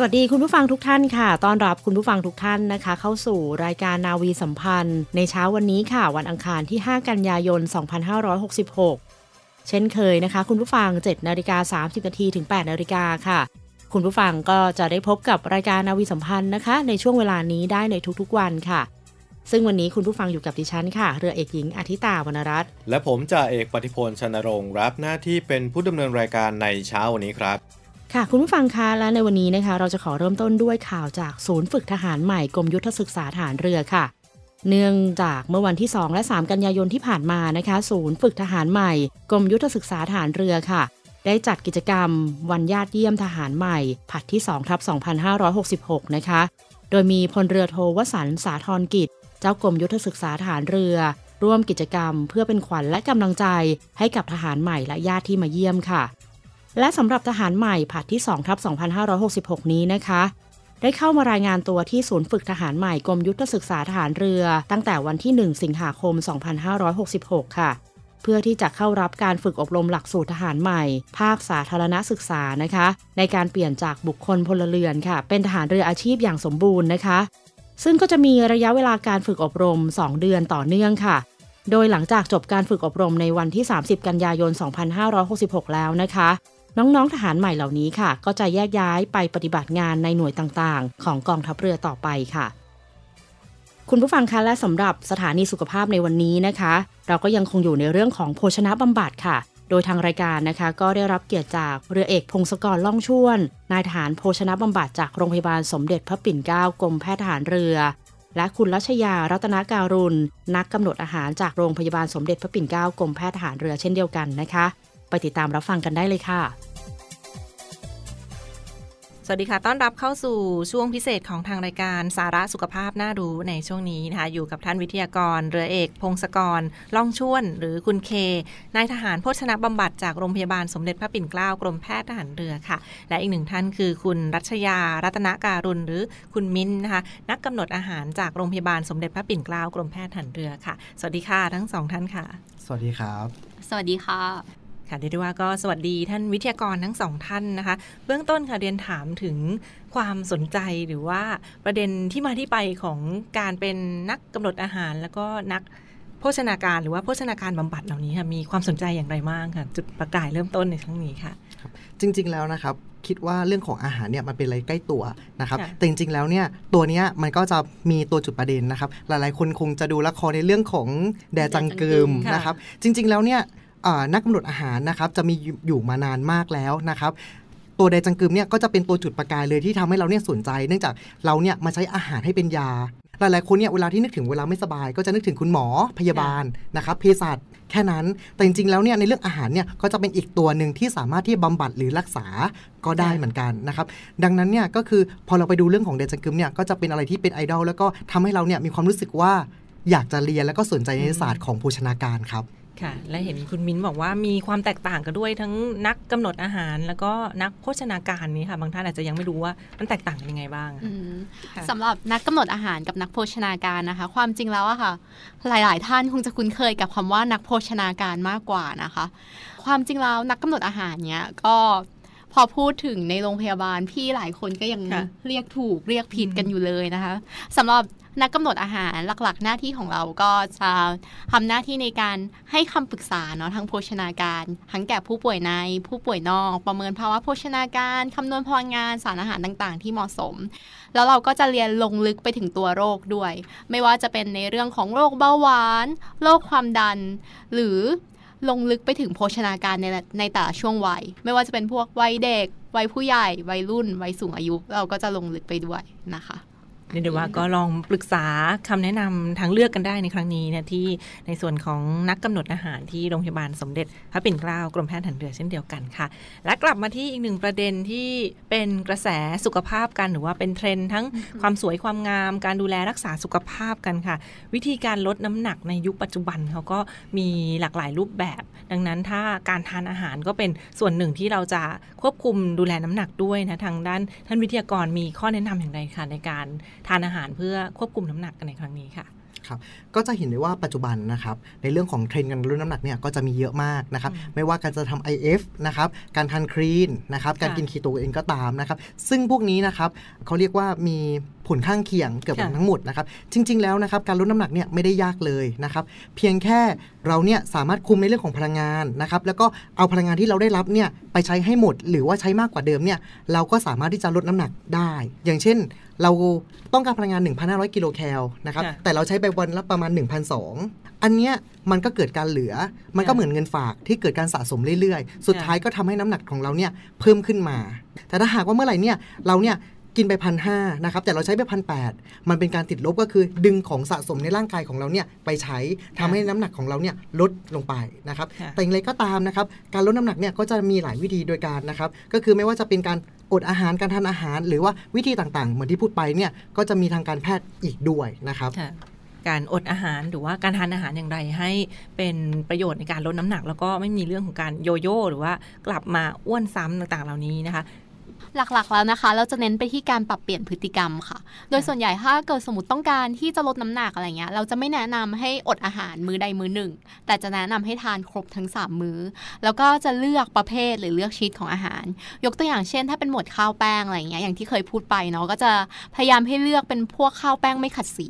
สวัสดีคุณผู้ฟังทุกท่านค่ะต้อนรับคุณผู้ฟังทุกท่านนะคะ เข้าสู่รายการนาวีสัมพันธ์ ในเช้าวันนี้ค่ะ วันอังคารที่ 5 กันยายน 2566 เช่นเคยนะคะ คุณผู้ฟัง 7 นาฬิกา 30 นาทีถึง 8 นาฬิกาค่ะ คุณผู้ฟังก็จะได้พบกับรายการนาวีสัมพันธ์นะคะ ในช่วงเวลานี้ได้ในทุกๆวันค่ะ ซึ่งวันนี้คุณผู้ฟังอยู่กับดิฉันค่ะ เรือเอกหญิงอาทิตาวรรณรัตน์และผมจ่าเอกปฏิพลชนรงค์รับหน้าที่เป็นผู้ดำเนินรายการในเช้าวันนี้ครับ ค่ะคุณผู้ฟังคะและในวันนี้นะคะ เราจะขอเริ่มต้นด้วยข่าวจากศูนย์ฝึกทหารใหม่กรมยุทธศึกษาทหารเรือค่ะ เนื่องจากเมื่อวันที่ 2 และ 3 กันยายนที่ผ่านมานะคะ ศูนย์ฝึกทหารใหม่กรมยุทธศึกษาทหารเรือค่ะ ได้จัดกิจกรรม วันญาติเยี่ยมทหารใหม่ ผัดที่2ทับ2566 นะคะ โดยมีพลเรือโทวสันสาธรกิจ เจ้ากรมยุทธศึกษาทหารเรือ ร่วมกิจกรรม เพื่อเป็นขวัญและกำลังใจให้กับทหารใหม่และญาติที่มาเยี่ยมค่ะ และสำหรับทหารใหม่ผัดที่2ทับ2566 นี้นะคะ ได้เข้ามารายงานตัวที่ศูนย์ฝึกทหารใหม่กรมยุทธศึกษาทหารเรือ ตั้งแต่วันที่ 1 สิงหาคม 2566 ค่ะ เพื่อที่จะเข้ารับการฝึกอบรมหลักสูตรทหารใหม่ ภาคสาธารณศึกษานะคะ ในการเปลี่ยนจากบุคคลพลเรือนค่ะ เป็นทหารเรืออาชีพอย่างสมบูรณ์นะคะ ซึ่งก็จะมีระยะเวลาการฝึกอบรม 2 เดือนต่อเนื่องค่ะโดยหลังจากจบการฝึกอบรมในวันที่ 30 กันยายน 2566 แล้วนะคะ น้องๆทหารใหม่เหล่านี้ค่ะ ก็จะแยกย้ายไปปฏิบัติงานในหน่วยต่างๆ ของกองทัพเรือต่อไปค่ะ คุณผู้ฟังคะและสำหรับสถานีสุขภาพในวันนี้นะคะ เราก็ยังคงอยู่ในเรื่องของโภชนะบำบัดค่ะ โดยทางรายการนะคะ ก็ได้รับเกียรติจากเรือเอกพงศกรล่องชวนนายทหารโภชนะบำบัดจากโรงพยาบาลสมเด็จพระปิ่นเกล้ากรมแพทย์ทหารเรือและคุณรัชยารัตนการุณ นักกำหนดอาหารจากโรงพยาบาลสมเด็จพระปิ่นเกล้ากรมแพทย์ทหารเรือเช่นเดียวกันนะคะ ไปติดตามรับฟังกันได้เลยค่ะ สวัสดีค่ะ ต้อนรับเข้าสู่ช่วงพิเศษของทางรายการสาระสุขภาพน่ารู้ในช่วงนี้นะคะ อยู่กับท่านวิทยากร เรือเอก พงศกร ล่องช่วน หรือคุณเคนายทหารโภชนะบำบัดจากโรงพยาบาลสมเด็จพระปิ่นเกล้ากรมแพทย์ทหารเรือค่ะ และอีกหนึ่งท่านคือคุณรัชยา รัตนการุณหรือคุณมิ้นนะคะ นักกำหนดอาหารจากโรงพยาบาลสมเด็จพระปิ่นเกล้ากรมแพทย์ทหารเรือค่ะ สวัสดีค่ะทั้งสองท่านค่ะ สวัสดีครับ สวัสดีค่ะ ค่ะเรียกได้ว่าก็สวัสดีท่านวิทยากรทั้งสองท่านนะคะ เบื้องต้นค่ะเรียนถามถึงความสนใจหรือว่าประเด็นที่มาที่ไปของการเป็นนักกำหนดอาหาร แล้วก็นักโภชนาการหรือว่าโภชนาการบำบัดเหล่านี้ค่ะมีความสนใจอย่างไรบ้างค่ะ จุดประกายเริ่มต้นในครั้งนี้ค่ะจริง ๆแล้วนะครับคิดว่าเรื่องของอาหารเนี่ยมันเป็นอะไรใกล้ตัวนะครับค่ะแต่จริงๆแล้วเนี่ยตัวเนี้ยมันก็จะมีตัวจุดประเด็นนะครับ หลายๆคนคงจะดูละครในเรื่องของแดจังกึมค่ะนะครับ จริง ๆแล้วเนี่ยอ่า นักกำหนดอาหารนะครับจะมีอยู่มานานมากแล้วนะครับตัวแดจังกึมเนี่ยก็จะเป็นตัวจุดประกายเลยที่ทำให้เราเนี่ยสนใจ เนื่องจากเราเนี่ยมาใช้อาหารให้เป็นยา หลายๆคนเนี่ยเวลาที่นึกถึงเวลาไม่สบาย ก็จะนึกถึงคุณหมอพยาบาลนะครับเภสัชแค่นั้น แต่จริงๆแล้วเนี่ยในเรื่องอาหารเนี่ยก็จะเป็นอีกตัวหนึ่งที่สามารถที่บำบัดหรือรักษาก็ได้เหมือนกันนะครับ ดังนั้นเนี่ยก็คือพอเราไปดูเรื่องของเดจังกึมเนี่ยก็จะเป็นอะไรที่เป็นไอดอลแล้วก็ทำให้เราเนี่ยมีความรู้สึกว่าอยากจะเรียนแล้วก็สนใจในศาสตร์ของโภชนาการครับ ค่ะ และเห็นคุณมิ้นบอกว่ามีความแตกต่างกันด้วยทั้งนักกำหนดอาหาร แล้วก็นักโภชนาการนี้ค่ะ บางท่านอาจจะยังไม่รู้ว่ามันแตกต่างกันยังไงบ้างอืมค่ะสำหรับนักกำหนดอาหารกับนักโภชนาการนะคะ ความจริงแล้วอะค่ะ หลาย ๆ ท่านคงจะคุ้นเคยกับคำว่านักโภชนาการมากกว่านะคะ ความจริงแล้วนักกำหนดอาหารเนี้ยก็พอพูดถึงในโรงพยาบาลพี่หลายคนก็ยังค่ะเรียกถูกเรียกผิดกันอยู่เลยนะคะสำหรับ นักกำหนดอาหารหลักๆ หน้าที่ของเราก็จะทำหน้าที่ในการให้คำปรึกษาเนาะทั้งโภชนาการ ทั้งแก่ผู้ป่วยในผู้ป่วยนอก ประเมินภาวะโภชนาการคำนวณพลังงานสารอาหารต่างๆ ที่เหมาะสม แล้วเราก็จะเรียนลงลึกไปถึงตัวโรคด้วย ไม่ว่าจะเป็นในเรื่องของโรคเบาหวานโรคความดัน หรือลงลึกไปถึงโภชนาการในในแต่ละช่วงวัย ไม่ว่าจะเป็นพวกวัยเด็ก วัยผู้ใหญ่ วัยรุ่น วัยสูงอายุ เราก็จะลงลึกไปด้วยนะคะ เรียกได้ว่าก็ลองปรึกษาคำแนะนำทางเลือกกันได้ในครั้งนี้นะที่ในส่วนของนักกำหนดอาหารที่โรงพยาบาลสมเด็จพระปิ่นเกล้ากรมแพทย์ทหารเรือเช่นเดียวกันค่ะ และกลับมาที่อีกหนึ่งประเด็นที่เป็นกระแสสุขภาพกันหรือว่าเป็นเทรนด์ทั้งความสวยความงาม การดูแลรักษาสุขภาพกันค่ะ วิธีการลดน้ำหนักในยุคปัจจุบันเขาก็มีหลากหลายรูปแบบ ดังนั้นถ้าการทานอาหารก็เป็นส่วนหนึ่งที่เราจะควบคุมดูแลน้ำหนักด้วยนะทางด้านท่านวิทยากรมีข้อแนะนำอย่างไรคะในการ ทานอาหารเพื่อควบคุมน้ำหนักกันในครั้งนี้ค่ะครับก็จะเห็นได้ว่าปัจจุบันนะครับในเรื่องของเทรนด์การลดน้ำหนักเนี่ยก็จะมีเยอะมากนะครับไม่ว่าการจะทำ IF นะครับการทานครีนนะครับการกินคีโตเองก็ตามนะครับซึ่งพวกนี้นะครับเขาเรียกว่ามี ผลข้างเคียงเกือบค่ะทั้งหมดนะครับ จริง ๆ แล้วนะครับการลดน้ำหนักเนี่ยไม่ได้ยากเลยนะครับ เพียงแค่เราเนี่ยสามารถคุมในเรื่องของพลังงานนะครับ แล้วก็เอาพลังงานที่เราได้รับเนี่ยไปใช้ให้หมด หรือว่าใช้มากกว่าเดิมเนี่ยเราก็สามารถที่จะลดน้ำหนักได้ อย่างเช่น เราต้องการพลังงาน 1,500 กิโลแคลนะครับค่ะแต่เราใช้ไปวันละประมาณ 1,200 อันเนี้ยมันก็เกิดการเหลือ มันก็ค่ะเหมือนเงินฝากที่เกิดการสะสมเรื่อยๆ สุดค่ะท้ายก็ทำให้น้ำหนักของเราเนี่ยเพิ่มขึ้นมา แต่ถ้าหากว่าเมื่อไหร่เนี่ยเราเนี่ย กินไปพันห้านะครับแต่เราใช้ไปพันแมันเป็นการติดลบก็คือดึงของสะสมในร่างกายของเราเนี่ยไปใช้ทำให้น้ำหนักของเราเนี่ยลดลงไปนะครับค่ะแต่อย่างไรก็ตามนะครับการลดน้ำหนักเนี่ยก็จะมีหลายวิธีโดยการนะครับก็คือไม่ว่าจะเป็นการอดอาหารการทานอาหาร หรือว่าวิธีต่างๆ เหมือนที่พูดไปเนี่ยก็จะมีทางการแพทย์อีกด้วยนะครับค่ะการอดอาหารหรือว่าการทานอาหารอย่างไรให้เป็นประโยชน์ในการลดน้ำหนัก แล้วก็ไม่มีเรื่องของการโยโย่หรือว่ากลับมาอ้วนซ้ำต่างๆเหล่านี้นะคะ หลักๆแล้วนะคะ เราจะเน้นไปที่การปรับเปลี่ยนพฤติกรรมค่ะ โดยส่วนใหญ่ถ้าเกิดสมมติต้องการที่จะลดน้ำหนักอะไรเงี้ย เราจะไม่แนะนำให้อดอาหารมื้อใดมื้อหนึ่ง แต่จะแนะนำให้ทานครบทั้ง 3 มื้อ แล้วก็จะเลือกประเภทหรือเลือกชนิดของอาหาร ยกตัวอย่างเช่น ถ้าเป็นหมวดข้าวแป้งอะไรเงี้ย อย่างที่เคยพูดไปเนาะ ก็จะพยายามให้เลือกเป็นพวกข้าวแป้งไม่ขัดสี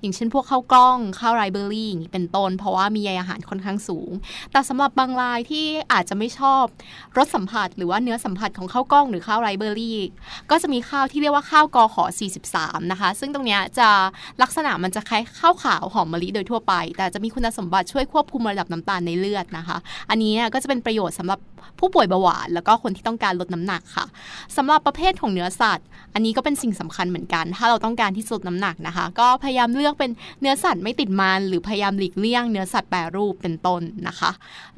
อย่างเช่น พวกข้าวกล้อง ข้าวไรเบอรี่อย่างนี้เป็นต้น เพราะว่ามีใยอาหารค่อนข้างสูง แต่สำหรับบางรายที่อาจจะไม่ชอบรสสัมผัส หรือว่าเนื้อสัมผัสของข้าวกล้องหรือข้าวไรเบอรี่ก็จะมีข้าวที่เรียกว่าข้าวกอขอ 43 นะคะ ซึ่งตรงนี้จะลักษณะมันจะคล้ายข้าวขาวหอมมะลิโดยทั่วไป แต่จะมีคุณสมบัติช่วยควบคุมระดับน้ำตาลในเลือดนะคะ อันนี้เนี่ยก็จะเป็นประโยชน์สำหรับผู้ป่วยเบาหวาน แล้วก็คนที่ต้องการลดน้ำหนักค่ะสำหรับประเภทของเนื้อสัตว์ อันนี้ก็เป็นสิ่งสำคัญเหมือนกัน ถ้าเราต้องการที่จะลดน้ำหนักนะคะ ก็พยายามเลือกเป็นเนื้อสัตว์ไม่ติดมัน หรือพยายามหลีกเลี่ยงเนื้อสัตว์แปรรูปเป็นต้นนะคะ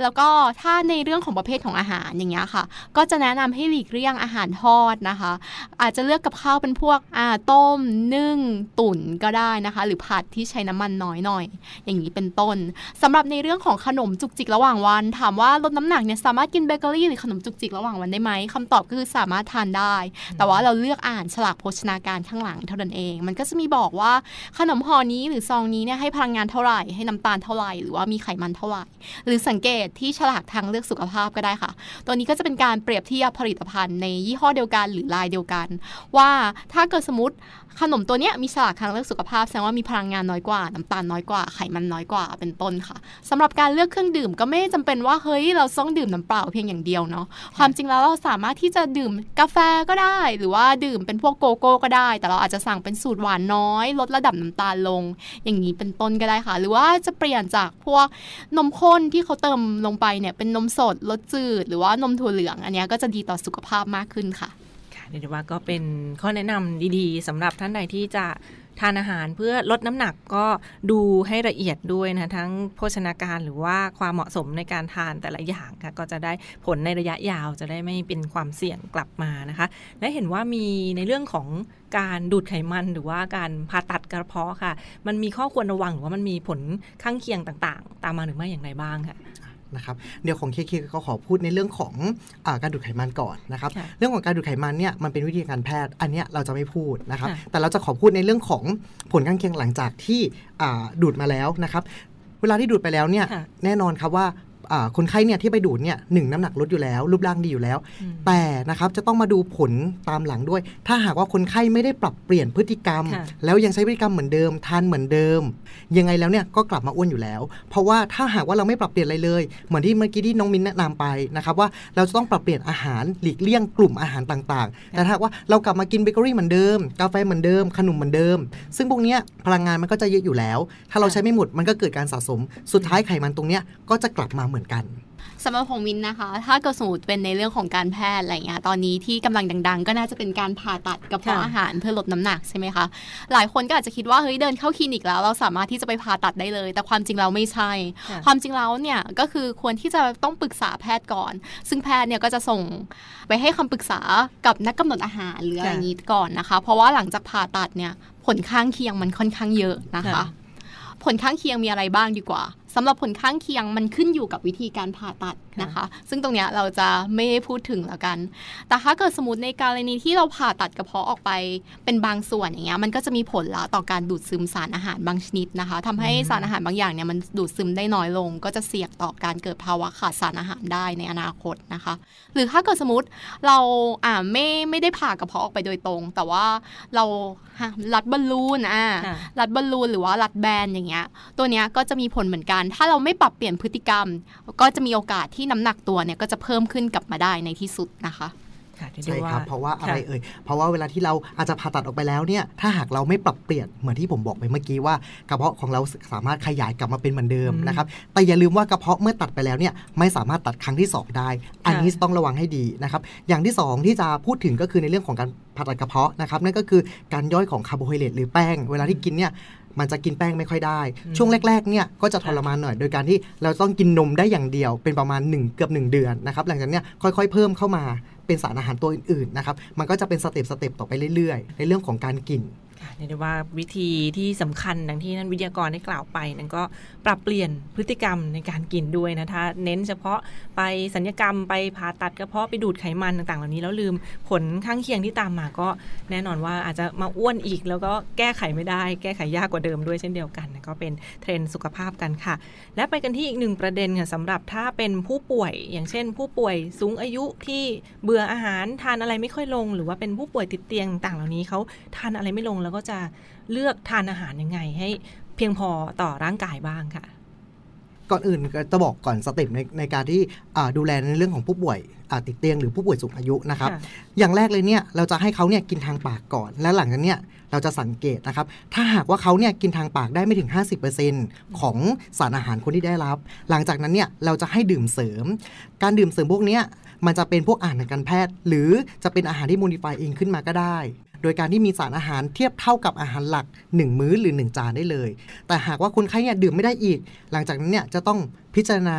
แล้วก็ถ้าในเรื่องของประเภทของอาหารอย่างเงี้ยค่ะ ก็จะแนะนำให้หลีกเลี่ยงอาหารทดนะคะ อาจจะเลือกกับข้าวเป็นพวกอ่าต้มนึ่งตุ๋นก็ได้นะคะ หรือผัดที่ใช้น้ำมันน้อยหน่อย อย่างนี้เป็นต้นสำหรับในเรื่องของขนมจุกจิกระหว่างวัน ถามว่าลดน้ำหนักเนี่ยสามารถกินเบเกอรี่หรือขนมจุกจิกระหว่างวันได้ไหมคำตอบก็คือสามารถทานได้ แต่ว่าเราเลือกอ่านฉลากโภชนาการข้างหลังเท่านั้นเอง มันก็จะมีบอกว่าขนมห่อนี้หรือซองนี้เนี่ยให้พลังงานเท่าไหร่ให้น้ำตาลเท่าไหร่ หรือว่ามีไขมันเท่าไหร่ หรือสังเกตที่ฉลากทางเลือกสุขภาพก็ได้ค่ะ ตัวนี้ก็จะเป็นการเปรียบเทียบผลิตภัณฑ์ในยี่ห้อเดียวกันหรือลายเดียวกัน ว่าถ้าเกิดสมมติขนมตัวเนี้ยมีฉลากทางเลือกสุขภาพแสดงว่ามีพลังงานน้อยกว่าน้ำตาลน้อยกว่าไขมันน้อยกว่าเป็นต้นค่ะสำหรับการเลือกเครื่องดื่มก็ไม่จำเป็นว่าเฮ้ยเราต้องดื่มน้ำเปล่าเพียงอย่างเดียวเนาะความจริงแล้วเราสามารถที่จะดื่มกาแฟก็ได้ หรือว่าดื่มเป็นพวกโกโก้ก็ได้ แต่เราอาจจะสั่งเป็นสูตรหวานน้อย ลดระดับน้ำตาลลง อย่างนี้เป็นต้นก็ได้ค่ะ หรือว่าจะเปลี่ยนจากพวกนมข้นที่เขาเติมลงไปเนี่ยเป็นนมสดรสจืด หรือว่านมถั่วเหลือง อันนี้ก็จะดีต่อสุขภาพมากขึ้นค่ะ เรียกว่าก็เป็นข้อแนะนำดีๆสำหรับท่านใดที่จะทานอาหารเพื่อลดน้ำหนักก็ดูให้ละเอียดด้วยนะ ทั้งโภชนาการหรือว่าความเหมาะสมในการทานแต่ละอย่างค่ะก็จะได้ผลในระยะยาวจะได้ไม่เป็นความเสี่ยงกลับมานะคะ และเห็นว่ามีในเรื่องของการดูดไขมันหรือว่าการผ่าตัดกระเพาะค่ะ มันมีข้อควรระวังหรือว่ามันมีผลข้างเคียงต่างๆ ตามมาหรือไม่อย่างไรบ้างค่ะ นะครับเดี๋ยวของเคเคก็ขอพูดในเรื่องของอาการดูดไขมันก่อนนะครับค่ะเรื่องของการดูดไขมันเนี่ยมันเป็นวิธีการแพทย์ อันเนี้ยเราจะไม่พูดนะครับค่ะแต่เราจะขอพูดในเรื่องของผลข้างเคียงหลังจากที่อ่าดูดมาแล้วนะครับเวลาที่ดูดไปแล้วเนี่ยค่ะแน่นอนครับว่าอ่า คนไข้เนี่ยที่ไปดูดเนี่ยหนึ่งน้ำหนักลดอยู่แล้ว รูปร่างดีอยู่แล้วอืมแต่นะครับจะต้องมาดูผลตามหลังด้วย ถ้าหากว่าคนไข้ไม่ได้ปรับเปลี่ยนพฤติกรรมค่ะแล้วยังใช้พฤติกรรมเหมือนเดิมทานเหมือนเดิม ยังไงแล้วเนี่ยก็กลับมาอ้วนอยู่แล้ว เพราะว่าถ้าหากว่าเราไม่ปรับเปลี่ยนอะไรเลย เหมือนที่เมื่อกี้ที่น้องมินแนะนำไปนะครับว่าเราจะต้องปรับเปลี่ยนอาหารหลีกเลี่ยงกลุ่มอาหารต่างๆ แต่ถ้าหากว่าเรากลับมากินเบเกอรี่เหมือนเดิม กาแฟเหมือนเดิม ขนมเหมือนเดิม ซึ่งพวกเนี้ยพลังงานมันก็จะเยอะอยู่แล้ว ถ้าเราใช้ไม่หมดมันก็เกิดการสะสม สุดท้ายไขมันตรงเนี้ยก็จะกลับมาเหมือนกันสำหรับของมินนะคะ ถ้าเกิดสมมติเป็นในเรื่องของการแพทย์อะไรเงี้ย ตอนนี้ที่กำลังดัง ๆ ก็น่าจะเป็นการผ่าตัดกระเพาะค่ะอาหารเพื่อลดน้ำหนักใช่ไหมคะ หลายคนก็อาจจะคิดว่าเฮ้ยเดินเข้าคลินิกแล้ว เราสามารถที่จะไปผ่าตัดได้เลย แต่ความจริงแล้วไม่ใช่ค่ะความจริงแล้วเนี่ยก็คือควรที่จะต้องปรึกษาแพทย์ก่อน ซึ่งแพทย์เนี่ยก็จะส่งไปให้คำปรึกษากับนักกำหนดอาหารหรืออะไรอย่างนี้ก่อนนะคะ เพราะว่าหลังจากผ่าตัดเนี่ยผลข้างเคียงมันค่อนข้างเยอะนะคะค่ะผลข้างเคียงมีอะไรบ้างดีกว่า สำหรับผลข้างเคียงมันขึ้นอยู่กับวิธีการผ่าตัดนะคะ ซึ่งตรงเนี้ยเราจะไม่ได้พูดถึงแล้วกัน แต่ถ้าเกิดสมมติในกรณีที่เราผ่าตัดกระเพาะออกไปเป็นบางส่วนอย่างเงี้ยมันก็จะมีผลละต่อการดูดซึมสารอาหารบางชนิดนะคะทำให้สารอาหารบางอย่างเนี่ยมันดูดซึมได้น้อยลง ก็จะเสี่ยงต่อการเกิดภาวะขาดสารอาหารได้ในอนาคตนะคะ หรือถ้าเกิดสมมติเราอ่าไม่ไม่ได้ผ่ากระเพาะออกไปโดยตรง แต่ว่าเราฮะรัดบอลลูนอ่าค่ะรัดบอลลูนหรือว่ารัดแบนอย่างเงี้ยตัวเนี้ยก็จะมีผลเหมือนกันถ้าเราไม่ปรับเปลี่ยนพฤติกรรม ก็จะมีโอกาสที่น้ำหนักตัวเนี่ยก็จะเพิ่มขึ้นกลับมาได้ในที่สุดนะคะค่ะเรียกใช่ได้ครับเพราะว่าอะไรค่เอ่ยเพราะว่าเวลาที่เราอาจจะผ่าตัดออกไปแล้วเนี่ยถ้าหากเราไม่ปรับเปลี่ยนเหมือนที่ผมบอกไปเมื่อกี้ว่ากระเพาะของเราสามารถขยายกลับมาเป็นเหมือนเดิมอืมนะครับแต่อย่าลืมว่ากระเพาะเมื่อตัดไปแล้วเนี่ยไม่สามารถตัดครั้งที่ 2 ได้ อันนี้ต้องระวังให้ดีนะครับอย่างที่ 2 ที่จะพูดถึงก็คือในเรื่องของการผ่าตัดกระเพาะนะครับนั่นก็คือการย่อยของคาร์โบไฮเดรตหรือแป้ง เวลาที่กินเนี่ย มันจะกินแป้งไม่ค่อยได้ ช่วงแรกๆเนี่ยก็จะทรมานหน่อย โดยการที่เราต้องกินนมได้อย่างเดียว เป็นประมาณ 1 เกือบ 1 เดือนนะครับ หลังจากเนี้ยค่อยๆ เพิ่มเข้ามาเป็นสารอาหารตัวอื่นๆนะครับ มันก็จะเป็น step step ต่อไปเรื่อยๆ ในเรื่องของการกินค่ะ เรียกได้ว่าวิธีที่สำคัญดังที่ท่านวิทยากรได้กล่าวไป นั้นก็ปรับเปลี่ยนพฤติกรรมในการกินด้วยนะถ้าเน้นเฉพาะไปสัญญกรรมไปผ่าตัดกระเพาะไปดูดไขมันต่างๆ เหล่านี้แล้วลืมผลข้างเคียงที่ตามมาก็แน่นอนว่าอาจจะมาอ้วนอีก แล้วก็แก้ไขไม่ได้ แก้ไขยากกว่าเดิมด้วยเช่นเดียวกันก็เป็นเทรนด์สุขภาพกันค่ะ และไปกันที่อีกหนึ่งประเด็นค่ะสำหรับถ้าเป็นผู้ป่วย อย่างเช่น ผู้ป่วยสูงอายุที่เบื่ออาหารทานอะไรไม่ค่อยลง หรือว่าเป็นผู้ป่วยติดเตียงต่างๆเหล่านี้เขาทานอะไรไม่ลงแล้วก็จะเลือกทานอาหารยังไงให้เพียงพอต่อร่างกายบ้างค่ะ ก่อนอื่นก็จะบอกก่อนสเต็ปในในการที่อ่าดูแลในเรื่องของผู้ป่วยอ่าติดเตียงหรือผู้ป่วยสูงอายุนะครับค่ะอย่างแรกเลยเนี่ยเราจะให้เขาเนี่ยกินทางปากก่อน และหลังจากเนี้ยเราจะสังเกตนะครับ ถ้าหากว่าเขาเนี่ยกินทางปากได้ไม่ถึง 50%ของสารอาหารคนที่ได้รับ หลังจากนั้นเนี่ยเราจะให้ดื่มเสริม การดื่มเสริมพวกเนี้ยมันจะเป็นพวกอาหารทางการแพทย์ หรือจะเป็นอาหารที่โมดิฟายเองขึ้นมาก็ได้ โดยการที่มีสารอาหารเทียบเท่ากับอาหารหลัก 1 มื้อหรือ 1 จานได้เลย แต่หากว่าคนไข้เนี่ยดื่มไม่ได้อีก หลังจากนั้นเนี่ยจะต้องพิจารณา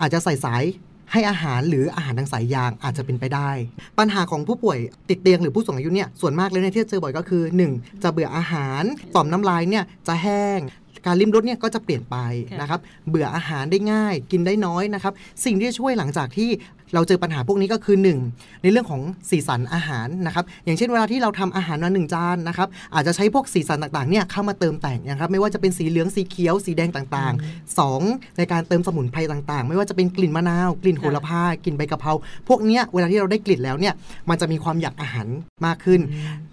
อาจจะใส่สายให้อาหารหรืออาหารทางสายยางอาจจะเป็นไปได้ ปัญหาของผู้ป่วยติดเตียงหรือผู้สูงอายุเนี่ยส่วนมากเลยเนี่ยที่เจอบ่อยก็คือ 1. จะเบื่ออาหาร ต่อมน้ำลายเนี่ยจะแห้ง การลิ้มรสเนี่ยก็จะเปลี่ยนไปนะครับ เบื่ออาหารได้ง่าย กินได้น้อยนะครับ สิ่งที่ช่วยหลังจากที่ เราเจอปัญหาพวกนี้ก็คือ 1. ในเรื่องของสีสันอาหารนะครับ อย่างเช่นเวลาที่เราทำอาหารมาหนึ่งจานนะครับ อาจจะใช้พวกสีสันต่างๆเนี่ยเข้ามาเติมแต่งนะครับ ไม่ว่าจะเป็นสีเหลืองสีเขียว สีแดงต่างๆ 2. ในการเติมสมุนไพรต่างๆ ไม่ว่าจะเป็นกลิ่นมะนาวกลิ่นโหระพากลิ่นใบกะเพราพวกเนี้ยเวลาที่เราได้กลิ่นแล้วเนี่ยมันจะมีความอยากอาหารมากขึ้น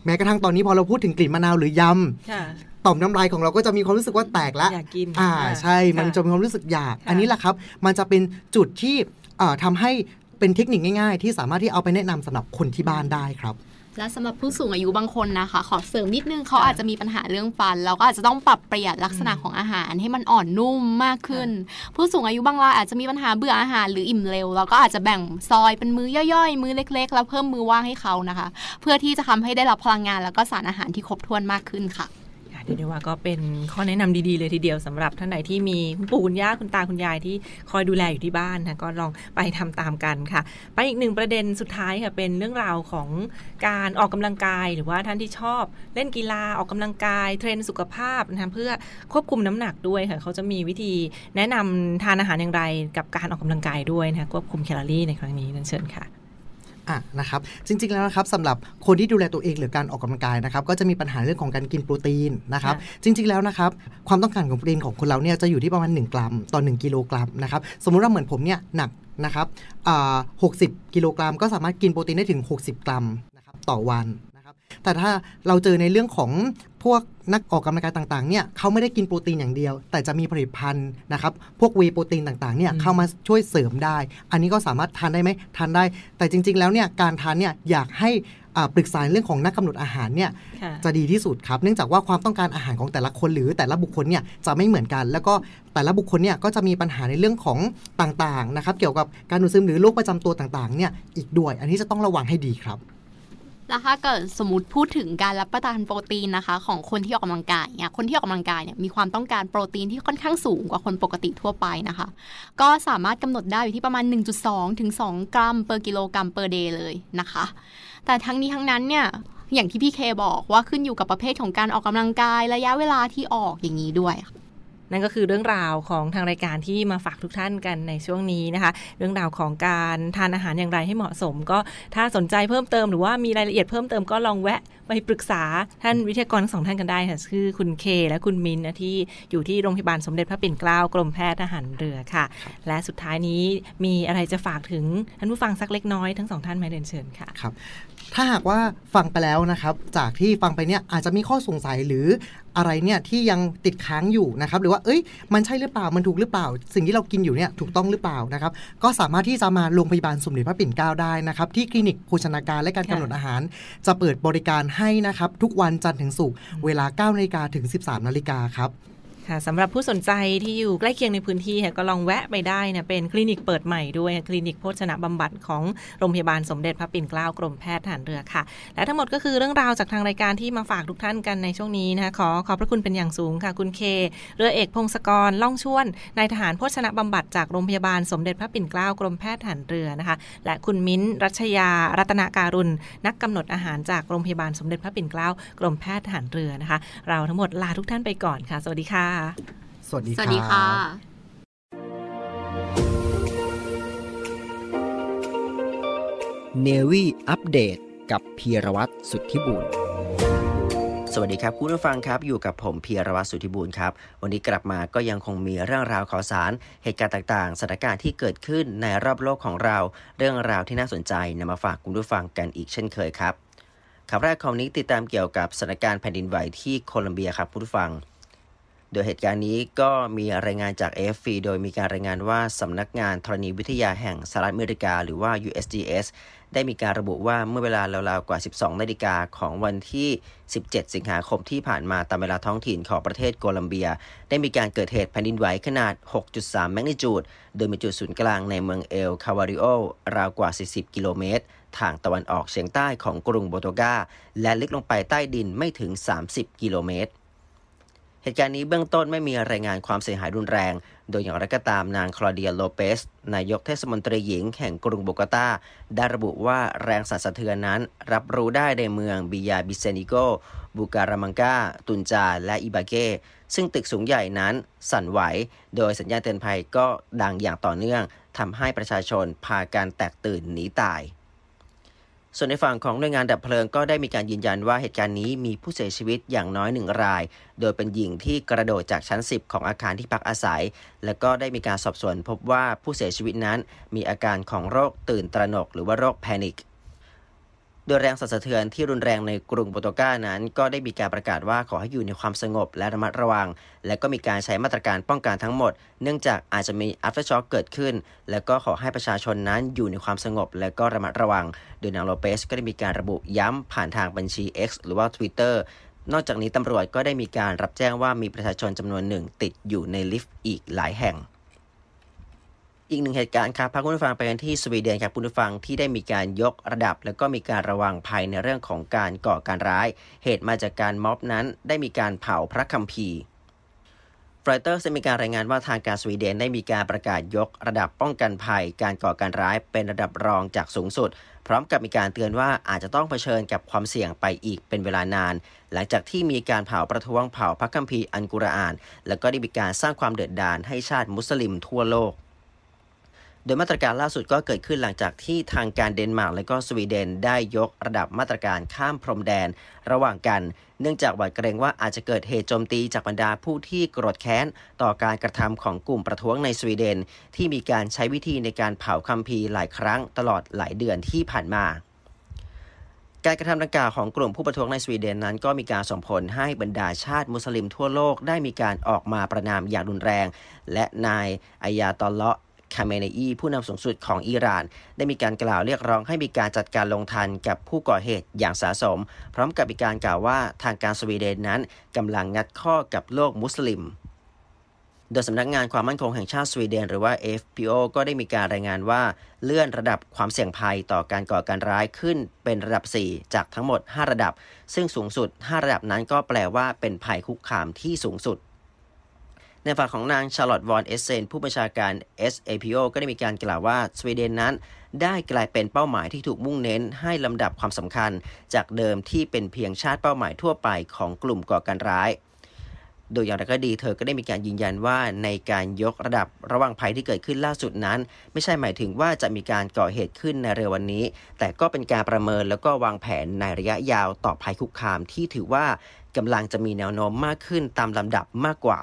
แม้กระทั่งตอนนี้พอเราพูดถึงกลิ่นมะนาวหรือยำค่ะต่อมน้ำลายของเราก็จะมีความรู้สึกว่าแตกแล้วอยากกินอ่าค่ะใช่ มันค่ะจะมีความรู้สึกอยากค่ะอันนี้แหละครับ มันจะเป็นจุดที่เอ่อทำให้ เป็นเทคนิคง่ายๆ ที่สามารถที่เอาไปแนะนำสำหรับคนที่บ้านได้ครับและสำหรับผู้สูงอายุบางคนนะคะ ขอเสริมนิดนึงเขาอาจจะมีปัญหาเรื่องฟัน เราก็อาจจะต้องปรับเปลี่ยนลักษณะของอาหารให้มันอ่อนนุ่มมากขึ้น ผู้สูงอายุบางรายอาจจะมีปัญหาเบื่ออาหารหรืออิ่มเร็วเราก็อาจจะแบ่งซอยเป็นมื้อย่อยๆ มื้อเล็ก ๆ แล้วเพิ่มมือว่างให้เขานะคะ เพื่อที่จะทำให้ได้รับพลังงานแล้วก็สารอาหารที่ครบถ้วนมากขึ้นค่ะค่ะ เรียกได้ว่าก็เป็นข้อแนะนำดีๆเลยทีเดียวสำหรับท่านไหนที่มีคุณปู่คุณย่าคุณตาคุณยายที่คอยดูแลอยู่ที่บ้านนะก็ลองไปทำตามกันค่ะ ไปอีกหนึ่งประเด็นสุดท้ายค่ะเป็นเรื่องราวของการออกกำลังกาย หรือว่าท่านที่ชอบเล่นกีฬาออกกำลังกาย เทรนสุขภาพนะเพื่อควบคุมน้ำหนักด้วยค่ะเขาจะมีวิธีแนะนำทานอาหารอย่างไร กับการออกกำลังกายด้วยนะคะควบคุมแคลอรี่ในครั้งนี้นั่นเชิญค่ะ อะนะครับจริงๆแล้วนะครับสำหรับคนที่ดูแลตัวเองหรือการออกกำลังกายนะครับก็จะมีปัญหาเรื่องของการกินโปรตีนนะครับค่ะจริงๆแล้วนะครับความต้องการของโปรตีนของคนเราเนี่ยจะอยู่ที่ประมาณ 1 กรัมต่อ 1 กิโลกรัมนะครับสมมุติว่าเหมือนผมเนี่ยหนักนะครับอ่า60กิโลกรัมก็สามารถกินโปรตีนได้ถึง 60 กรัมนะครับต่อวันนะครับ แต่ถ้าเราเจอในเรื่องของพวกนักออกกำลังกายต่างๆเนี่ยเขาไม่ได้กินโปรตีนอย่างเดียว แต่จะมีผลิตภัณฑ์นะครับ พวกเวย์โปรตีนต่างๆเนี่ยเข้ามาช่วยเสริมได้ อันนี้ก็สามารถทานได้ไหมทานได้ แต่จริง ๆ แล้วเนี่ยการทานเนี่ยอยากให้อ่าปรึกษาเรื่องของนักกำหนดอาหารเนี่ยค่ะจะดีที่สุดครับ เนื่องจากว่าความต้องการอาหารของแต่ละคนหรือแต่ละบุคคลเนี่ยจะไม่เหมือนกัน แล้วก็แต่ละบุคคลเนี่ยก็จะมีปัญหาในเรื่องของต่างๆนะครับเกี่ยวกับการดูดซึมหรือโรคประจำตัวต่างๆเนี่ยอีกด้วย อันนี้จะต้องระวังให้ดีครับ แล้วถ้าเกิดสมมติพูดถึงการรับประทานโปรตีนนะคะ ของคนที่ออกกำลังกายเนี่ยคนที่ออกกำลังกายเนี่ยมีความต้องการโปรตีนที่ค่อนข้างสูงกว่าคนปกติทั่วไปนะคะ ก็สามารถกำหนดได้อยู่ที่ประมาณ 1.2 ถึง 2 กรัม per กิโลกรัม per day เลยนะคะ แต่ทั้งนี้ทั้งนั้นเนี่ยอย่างที่พี่เคบอกว่าขึ้นอยู่กับประเภทของการออกกำลังกายระยะเวลาที่ออกอย่างนี้ด้วยค่ะ นั่นก็คือเรื่องราวของทางรายการที่มาฝากทุกท่านกันในช่วงนี้นะคะ เรื่องราวของการทานอาหารอย่างไรให้เหมาะสม ก็ถ้าสนใจเพิ่มเติมหรือว่ามีรายละเอียดเพิ่มเติมก็ลองแวะไปปรึกษาท่านวิทยากรทั้งสองท่านกันได้ค่ะคือคุณเค และคุณมินนะที่อยู่ที่โรงพยาบาลสมเด็จพระปิ่นเกล้ากรมแพทย์ทหารเรือค่ะ และสุดท้ายนี้มีอะไรจะฝากถึงท่านผู้ฟังสักเล็กน้อยทั้งสองท่านไหมเรียนเชิญค่ะครับ ถ้าหากว่าฟังไปแล้วนะครับ จากที่ฟังไปเนี่ยอาจจะมีข้อสงสัยหรืออะไรเนี่ยที่ยังติดค้างอยู่นะครับหรือว่าเอ้ยมันใช่หรือเปล่ามันถูกหรือเปล่า สิ่งที่เรากินอยู่เนี่ยถูกต้องหรือเปล่านะครับก็สามารถที่จะมาโรงพยาบาลสมเด็จพระปิ่นเกล้าได้นะครับที่คลินิกโภชนาการและการกำหนดอาหาร จะเปิดบริการให้นะครับทุกวันจันทร์ถึงศุกร์เวลา9นาฬิกาถึง 13นาฬิกาครับ ค่ะสำหรับผู้สนใจที่อยู่ใกล้เคียงในพื้นที่ค่ะก็ลองแวะไปได้นะเป็นคลินิกเปิดใหม่ด้วยคลินิกโภชนะบำบัดของโรงพยาบาลสมเด็จพระปิ่นเกล้ากรมแพทย์ทหารเรือค่ะ และทั้งหมดก็คือเรื่องราวจากทางรายการที่มาฝากทุกท่านกันในช่วงนี้นะคะขอขอบพระคุณเป็นอย่างสูงค่ะ คุณเค เรือเอกพงศกรล่องชวนนายทหารโภชนะบำบัดจากโรงพยาบาลสมเด็จพระปิ่นเกล้ากรมแพทย์ทหารเรือนะคะ และคุณมิ้นรัชยารัตนาการุณ นักกำหนดอาหารจากโรงพยาบาลสมเด็จพระปิ่นเกล้ากรมแพทย์ทหารเรือนะคะ เราทั้งหมดลาทุกท่านไปก่อนค่ะ สวัสดีค่ะสวัสดีสวัสดีค่ะเนวี่อัปเดตกับพีรวัตรสุทธิบุญสวัสดีครับคุณผู้ฟังครับอยู่กับผมพีรวัตรสุทธิบุญครับ วันนี้กลับมาก็ยังคงมีเรื่องราวข่าวสาร เหตุการณ์ต่างๆสถานการณ์ที่เกิดขึ้นในรอบโลกของเรา เรื่องราวที่น่าสนใจนำมาฝากคุณผู้ฟังกันอีกเช่นเคยครับข่าวแรกของนี้ติดตามเกี่ยวกับสถานการณ์แผ่นดินไหวที่โคลัมเบียครับคุณผู้ฟัง โดยเหตุการณ์นี้ก็มีรายงานจาก AFP โดยมีการรายงานว่าสำนักงานธรณีวิทยาแห่งสหรัฐอเมริกา หรือว่า USGS ได้มีการระบุว่าเมื่อเวลาราวๆกว่า 12 นาฬิกาของวันที่ 17 สิงหาคมที่ผ่านมาตามเวลาท้องถิ่นของประเทศโคลัมเบีย ได้มีการเกิดเหตุแผ่นดินไหวขนาด 6.3 แมกนิจูด โดยมีจุดศูนย์กลางในเมืองเอลกัลวาริโอราวกว่า 40 กิโลเมตร ทางตะวันออกเฉียงใต้ของกรุงโบโกตาและลึกลงไปใต้ดินไม่ถึง 30 กิโลเมตร เหตุการณ์นี้เบื้องต้นไม่มีรายงานความเสียหายรุนแรง โดยอย่างไรก็ตามนางคลอเดียโลเปส นายกเทศมนตรีหญิงแห่งกรุงโบโกตา ได้ระบุว่าแรงสั่นสะเทือนนั้น รับรู้ได้ในเมืองบิยาบิเซนซิโอ บูการามังกา ตุนจา และอิบาเก ซึ่งตึกสูงใหญ่นั้นสั่นไหว โดยสัญญาณเตือนภัยก็ดังอย่างต่อเนื่องทำให้ประชาชนพาการแตกตื่นหนีตาย ส่วนในฝั่งของหน่วยงานดับเพลิงก็ได้มีการยืนยันว่าเหตุการณ์นี้มีผู้เสียชีวิตอย่างน้อยหนึ่งราย โดยเป็นหญิงที่กระโดดจากชั้น 10 ของอาคารที่พักอาศัย และก็ได้มีการสอบสวนพบว่าผู้เสียชีวิตนั้นมีอาการของโรคตื่นตระหนกหรือว่าโรคแพนิค โดยแรงสั่นสะเทือนที่รุนแรงในกรุงโปรโตกานั้น ก็ได้มีการประกาศว่าขอให้อยู่ในความสงบและระมัดระวัง และก็มีการใช้มาตรการป้องกันทั้งหมด เนื่องจากอาจจะมี aftershock เกิดขึ้น และก็ขอให้ประชาชนนั้นอยู่ในความสงบ และก็ระมัดระวัง โดยนางโลเปสก็ได้มีการระบุย้ำผ่านทางบัญชี X หรือว่า Twitter นอกจากนี้ตำรวจก็ได้มีการรับแจ้งว่ามีประชาชนจำนวนหนึ่งติดอยู่ในลิฟต์อีกหลายแห่ง อีกหนึ่งเหตุการณ์ครับพาคุณผู้ฟังไปกันที่สวีเดนครับคุณผู้ฟังที่ได้มีการยกระดับ และก็มีการระวังภัยในเรื่องของการก่อการร้าย เหตุมาจากการม็อบนั้น ได้มีการเผาพระคัมภีร์รอยเตอร์ได้มีการรายงานว่าทางการสวีเดนได้มีการประกาศยกระดับป้องกันภัย การก่อการร้ายเป็นระดับรองจากสูงสุด พร้อมกับมีการเตือนว่าอาจจะต้องเผชิญกับความเสี่ยงไปอีกเป็นเวลานาน หลังจากที่มีการเผาประท้วงเผาพระคัมภีร์อันกุรอาน และก็ได้มีการสร้างความเดือดดาลให้ชาติมุสลิมทั่วโลก โดยมาตรการล่าสุดก็เกิดขึ้นหลังจากที่ทางการเดนมาร์กและก็สวีเดนได้ยกระดับมาตรการข้ามพรมแดนระหว่างกัน เนื่องจากหวาดเกรงว่าอาจจะเกิดเหตุโจมตีจากบรรดาผู้ที่โกรธแค้น ต่อการกระทำของกลุ่มประท้วงในสวีเดน ที่มีการใช้วิธีในการเผาคัมภีร์หลายครั้งตลอดหลายเดือนที่ผ่านมาการกระทำดังกล่าวของกลุ่มผู้ประท้วงในสวีเดนนั้นก็มีการส่งผลให้บรรดาชาติมุสลิมทั่วโลกได้มีการออกมาประนามอย่างรุนแรง และนายอายาตอลเลาะ คาเมเนอีผู้นำสูงสุดของอิหร่าน ได้มีการกล่าวเรียกร้องให้มีการจัดการลงทัณฑ์กับผู้ก่อเหตุอย่างสาสม พร้อมกับมีการกล่าวว่าทางการสวีเดนนั้นกำลังงัดข้อกับโลกมุสลิมโดยสำนักงานความมั่นคงแห่งชาติสวีเดนหรือว่า SAPO ก็ได้มีการรายงานว่าเลื่อนระดับความเสี่ยงภัยต่อการก่อการร้ายขึ้นเป็นระดับ 4 จากทั้งหมด 5 ระดับ ซึ่งสูงสุด 5 ระดับนั้นก็แปลว่าเป็นภัยคุกคามที่สูงสุด ในฝั่งของนางชาร์ลอตต์วอนเอเซนผู้บัญชาการ SAPO ก็ได้มีการกล่าวว่าสวีเดนนั้น ได้กลายเป็นเป้าหมายที่ถูกมุ่งเน้นให้ลำดับความสำคัญ จากเดิมที่เป็นเพียงชาติเป้าหมายทั่วไปของกลุ่มก่อการร้าย โดยอย่างไรก็ดีเธอก็ได้มีการยืนยันว่าในการยกระดับระหว่างภัยที่เกิดขึ้นล่าสุดนั้น ไม่ใช่หมายถึงว่าจะมีการก่อเหตุขึ้นในเร็ววันนี้ แต่ก็เป็นการประเมินแล้วก็วางแผนในระยะยาวต่อภัยคุกคามที่ถือว่ากำลังจะมีแนวโน้มมากขึ้นตามลำดับมากกว่า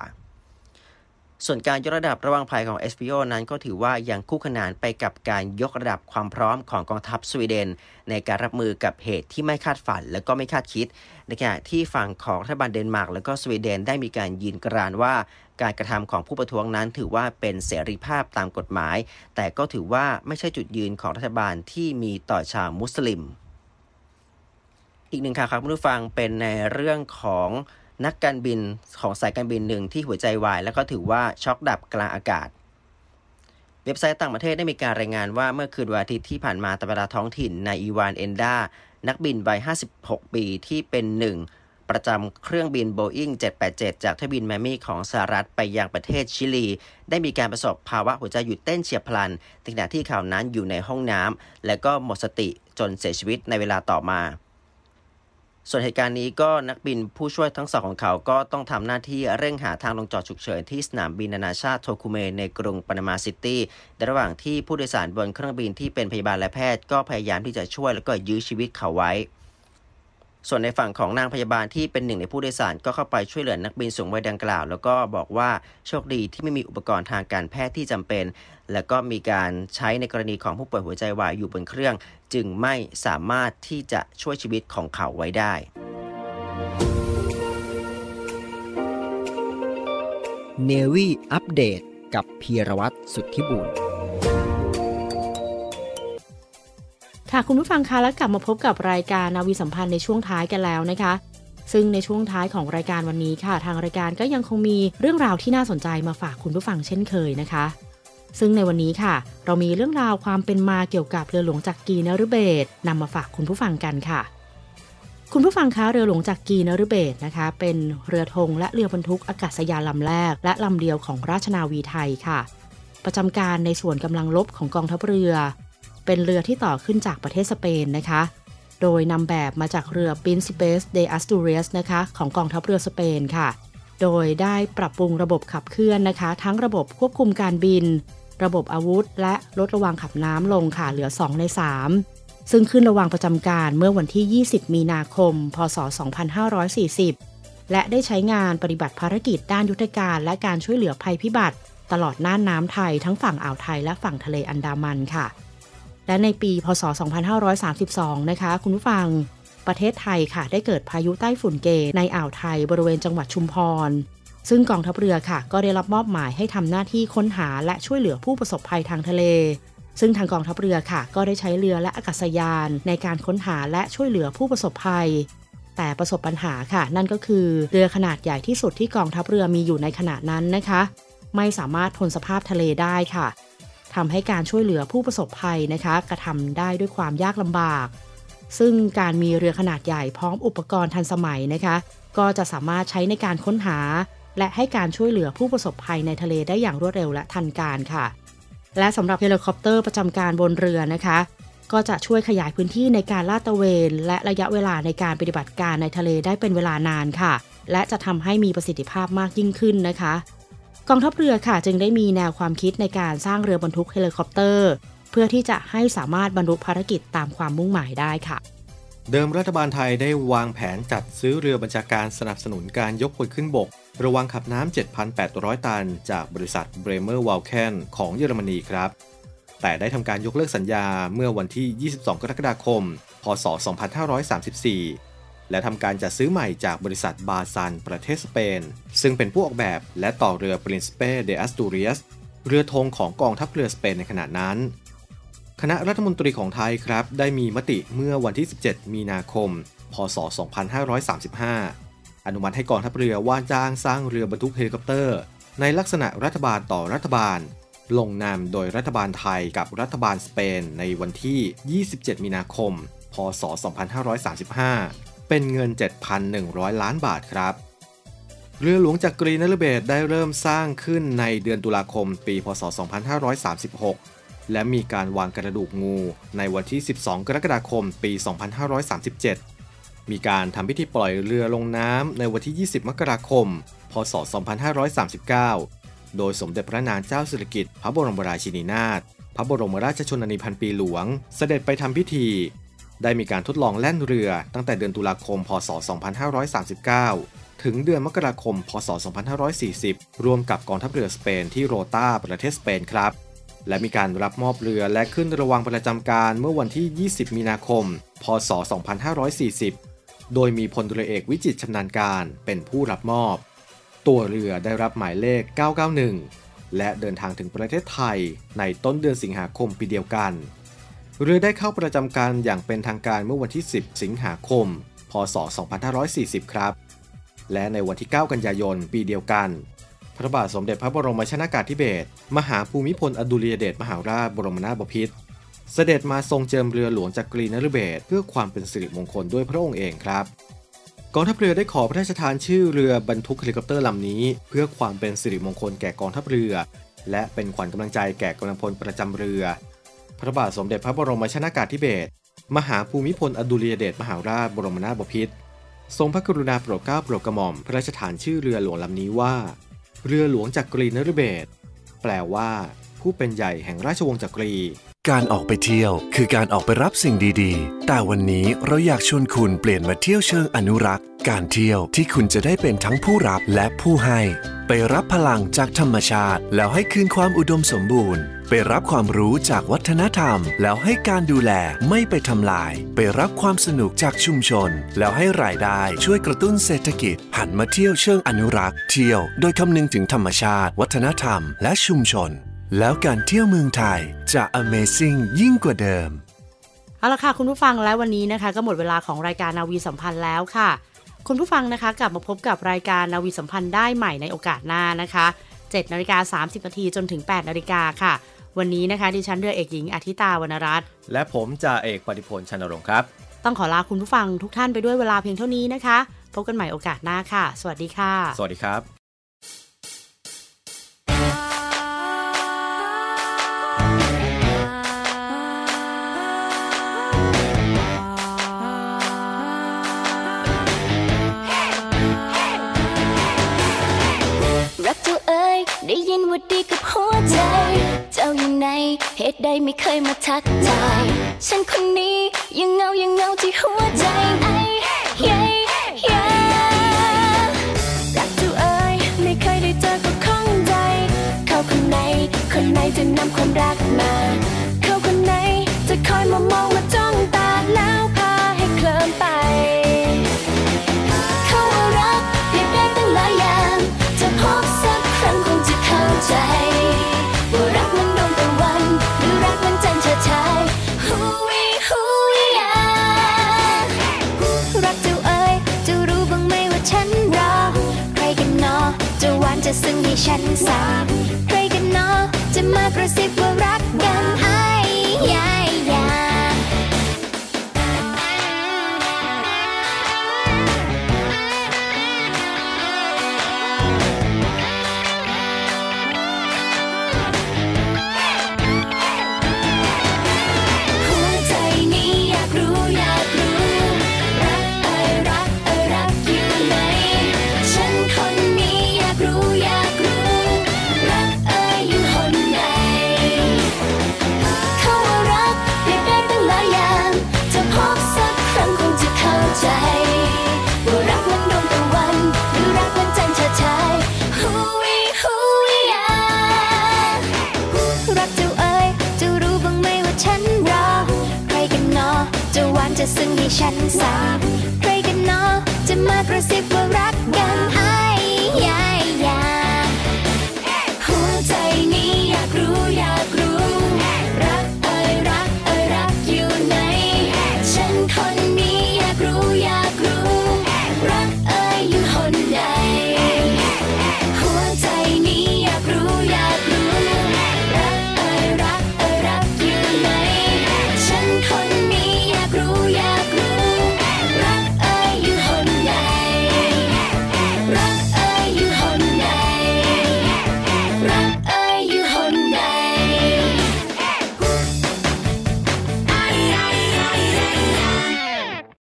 ส่วนการยกระดับระวังภัยของ SPO นั้นก็ถือว่ายังคู่ขนานไปกับการยกระดับความพร้อมของกองทัพสวีเดน ในการรับมือกับเหตุที่ไม่คาดฝันและก็ไม่คาดคิด ในขณะที่ฝั่งของรัฐบาลเดนมาร์กและก็สวีเดนได้มีการยืนกรานว่าการกระทำของผู้ประท้วงนั้นถือว่าเป็นเสรีภาพตามกฎหมาย แต่ก็ถือว่าไม่ใช่จุดยืนของรัฐบาลที่มีต่อชาวมุสลิม อีกหนึ่งข่าวครับคุณผู้ฟังเป็นในเรื่องของ นักการบินของสายการบินหนึ่งที่หัวใจวาย แล้วก็ถือว่าช็อกดับกลางอากาศ เว็บไซต์ต่างประเทศได้มีการรายงานว่าเมื่อคืนวันอาทิตย์ที่ผ่านมาตามเวลาท้องถิ่นนายอีวานเอนดานักบินวัย 56 ปีที่เป็นหนึ่งประจำเครื่องบิน Boeing 787 จากทบินแมมี่ของสหรัฐไปยังประเทศชิลี ได้มีการประสบภาวะหัวใจหยุดเต้นเฉียบพลันขณะที่เขานั้นอยู่ในห้องน้ำและก็หมดสติจนเสียชีวิตในเวลาต่อมา ส่วนเหตุการณ์นี้ก็นักบินผู้ช่วยทั้งสองของเขาก็ต้องทำหน้าที่เร่งหาทางลงจอดฉุกเฉินที่สนามบินนานาชาติโทคุเมในกรุงปานามาซิตี้ในระหว่างที่ผู้โดยสารบนเครื่องบินที่เป็นพยาบาลและแพทย์ก็พยายามที่จะช่วยแล้วก็ยื้อชีวิตเขาไว้ ส่วนในฝั่งของนางพยาบาลที่เป็นหนึ่งในผู้โดยสารก็เข้าไปช่วยเหลือนักบินสูงวัยดังกล่าว แล้วก็บอกว่าโชคดีที่ไม่มีอุปกรณ์ทางการแพทย์ที่จำเป็น และก็มีการใช้ในกรณีของผู้ป่วยหัวใจวายอยู่บนเครื่อง จึงไม่สามารถที่จะช่วยชีวิตของเขาไว้ได้เนวี่อัปเดตกับพีรวัตรสุทธิบุญ ค่ะคุณผู้ฟังคะแล้วกลับมาพบกับรายการนาวีสัมพันธ์ในช่วงท้ายกันแล้วนะคะ ซึ่งในช่วงท้ายของรายการวันนี้ค่ะ ทางรายการก็ยังคงมีเรื่องราวที่น่าสนใจมาฝากคุณผู้ฟังเช่นเคยนะคะ ซึ่งในวันนี้ค่ะ เรามีเรื่องราวความเป็นมาเกี่ยวกับเรือหลวงจักรีนฤเบศนำมาฝากคุณผู้ฟังกันค่ะ คุณผู้ฟังคะเรือหลวงจักรีนฤเบศนะคะ เป็นเรือธงและเรือบรรทุกอากาศยานลำแรก และลำเดียวของราชนาวีไทยค่ะ ประจำการในส่วนกำลังลบของกองทัพเรือ เป็นเรือที่ต่อขึ้นจากประเทศสเปนนะคะ โดยนำแบบมาจากเรือ Príncipes de Asturias นะคะของกองทัพเรือสเปนค่ะ โดยได้ปรับปรุงระบบขับเคลื่อนนะคะ ทั้งระบบควบคุมการบิน ระบบอาวุธ และลดระวังขับน้ำลงค่ะเหลือ 2 ใน 3 ซึ่งขึ้นระวังประจำการเมื่อวันที่ 20 มีนาคม พศ 2540 และได้ใช้งานปฏิบัติภารกิจด้านยุทธการและการช่วยเหลือภัยพิบัติ ตลอดน่านน้ำไทยทั้งฝั่งอ่าวไทยและฝั่งทะเลอันดามันค่ะ และในปีพศ 2532 นะคะ คุณผู้ฟังประเทศไทยค่ะ ได้เกิดพายุใต้ฝุ่นเกในอ่าวไทยบริเวณจังหวัดชุมพร ซึ่งกองทัพเรือค่ะ ก็ได้รับมอบหมายให้ทำหน้าที่ค้นหาและช่วยเหลือผู้ประสบภัยทางทะเล ซึ่งทางกองทัพเรือค่ะ ก็ได้ใช้เรือและอากาศยาน ในการค้นหาและช่วยเหลือผู้ประสบภัย แต่ประสบปัญหาค่ะ นั่นก็คือเรือขนาดใหญ่ที่สุดที่กองทัพเรือมีอยู่ในขณะนั้นนะคะ ไม่สามารถทนสภาพทะเลได้ค่ะ ทำให้การช่วยเหลือผู้ประสบภัยนะคะกระทำได้ด้วยความยากลำบาก ซึ่งการมีเรือขนาดใหญ่พร้อมอุปกรณ์ทันสมัยนะคะ ก็จะสามารถใช้ในการค้นหา และให้การช่วยเหลือผู้ประสบภัยในทะเลได้อย่างรวดเร็วและทันการค่ะ และสำหรับเฮลิคอปเตอร์ประจำการบนเรือนะคะ ก็จะช่วยขยายพื้นที่ในการลาดตระเวน และระยะเวลาในการปฏิบัติการในทะเลได้เป็นเวลานานค่ะ และจะทำให้มีประสิทธิภาพมากยิ่งขึ้นนะคะ กองทัพเรือค่ะจึงได้มีแนวความคิดในการสร้างเรือบรรทุกเฮลิคอปเตอร์ เพื่อที่จะให้สามารถบรรลุภารกิจตามความมุ่งหมายได้ค่ะ เดิมรัฐบาลไทยได้วางแผนจัดซื้อเรือบัญชาการสนับสนุนการยกพลขึ้นบก ระวางขับน้ำ 7,800 ตัน จากบริษัทเบรเมอร์วัลแคนของเยอรมนีครับ แต่ได้ทำการยกเลิกสัญญาเมื่อวันที่ 22 กรกฎาคม พศ 2534 และทำการจัดซื้อใหม่จากบริษัทบาซานประเทศสเปน ซึ่งเป็นผู้ออกแบบและต่อเรือปรินซิเปเดอัสตูเรียสเรือธงของกองทัพเรือสเปนในขณะนั้น คณะรัฐมนตรีของไทยครับ ได้มีมติเมื่อวันที่ 17 มีนาคม พศ 2535 อนุมัติให้กองทัพเรือว่าจ้างสร้างเรือบรรทุกเฮลิคอปเตอร์ ในลักษณะรัฐบาลต่อรัฐบาล ลงนามโดยรัฐบาลไทยกับรัฐบาลสเปนในวันที่ 27 มีนาคม พศ 2535 เป็นเงิน 7,100 ล้านบาทครับเรือหลวงจักกรีนฤเบศได้เริ่มสร้างขึ้นในเดือนตุลาคมปี พศ 2536 และมีการวางกระดูกงูในวันที่ 12 กรกฎาคม ปี 2537 มีการทำพิธีปล่อยเรือลงน้ำในวันที่ 20 มกราคม พศ 2539 โดยสมเด็จพระนางเจ้าสิริกิติ์พระบรมราชินีนาถ พระบรมราชชนนีพันปีหลวง เสด็จไปทำพิธี ได้มีการทดลองแล่นเรือตั้งแต่เดือนตุลาคม พศ 2539 ถึงเดือนมกราคม พศ 2540 ร่วมกับกองทัพเรือสเปนที่โรตาประเทศสเปนครับ และมีการรับมอบเรือและขึ้นระวังประจำการเมื่อวันที่ 20 มีนาคม พศ 2540 โดยมีพลเรือเอกวิจิตชำนาญการเป็นผู้รับมอบ ตัวเรือได้รับหมายเลข 991 และเดินทางถึงประเทศไทยในต้นเดือนสิงหาคมปีเดียวกัน เรือได้เข้าประจำการอย่างเป็นทางการเมื่อวันที่ 10 สิงหาคม พศ 2540 ครับ และในวันที่ 9 กันยายน ปีเดียวกัน พระบาทสมเด็จพระบรมชนากาธิเบศร มหาภูมิพลอดุลยเดชมหาราชบรมนาถบพิตร เสด็จมาทรงเจิมเรือหลวงจักรีนฤเบศรเพื่อความเป็นสิริมงคลด้วยพระองค์เองครับกองทัพเรือได้ขอพระราชทานชื่อเรือบรรทุกเฮลิคอปเตอร์ลำนี้ เพื่อความเป็นสิริมงคลแก่กองทัพเรือ และเป็นขวัญกำลังใจแก่กำลังพลประจำเรือ ระบาทสมเด็จพระบรมชนากาธิเบศรมหาภูมิพลอดุลยเดชมหาราชบรมนาถบพิตรทรงพระกรุณาโปรดเกล้าโปรดกระหม่อมพระราชทานชื่อเรือหลวงลำนี้ว่า เรือหลวงจักรีนฤเบศรแปลว่า ผู้เป็นใหญ่แห่งราชวงศ์จักรี การออกไปเที่ยว คือการออกไปรับสิ่งดีๆ แต่วันนี้เราอยากชวนคุณเปลี่ยนมาเที่ยวเชิงอนุรักษ์ การเที่ยวที่คุณจะได้เป็นทั้งผู้รับและผู้ให้ ไปรับพลังจากธรรมชาติ แล้วให้คืนความอุดมสมบูรณ์ รับความรู้จากวัฒนธรรม แล้วให้การดูแลไม่ไปทำลาย ไปรับความสนุกจากชุมชน แล้วให้รายได้ช่วยกระตุ้นเศรษฐกิจ หันมาเที่ยวเชิงอนุรักษ์ เที่ยว โดยคำนึงถึงธรรมชาติ วัฒนธรรม และชุมชน แล้วการเที่ยวเมืองไทยจะ Amazing ยิ่งกว่าเดิมเอาละค่ะคุณผู้ฟังและวันนี้นะคะ ก็หมดเวลาของรายการนาวีสัมพันธ์แล้วค่ะ คุณผู้ฟังนะคะ กลับมาพบกับรายการนาวีสัมพันธ์ได้ใหม่ในโอกาสหน้านะคะ7นาฬิกา30นาทีจนถึง 8นาฬิกาค่ะ วันนี้นะคะดิฉันเรือเอกหญิงอาทิตาวรรณรัตน์และผมจ่าเอกปฏิพลชันนรงค์ครับ ต้องขอลาคุณผู้ฟังทุกท่านไปด้วยเวลาเพียงเท่านี้นะคะ พบกันใหม่โอกาสหน้าค่ะ สวัสดีค่ะ สวัสดีครับ ใดไม่เคยมาทักทายฉันคนนี้ยังเงายังเงาที่หัวใจไอ้เย้เย้รักเจ้าเอ้ยไม่เคยได้เจอก็ข้องใจ เขาคนไหนคนไหนจะนำความรักมา เขาคนไหนจะคอยมามอง ฉันสาบใครกันเนอจะมากระซิบ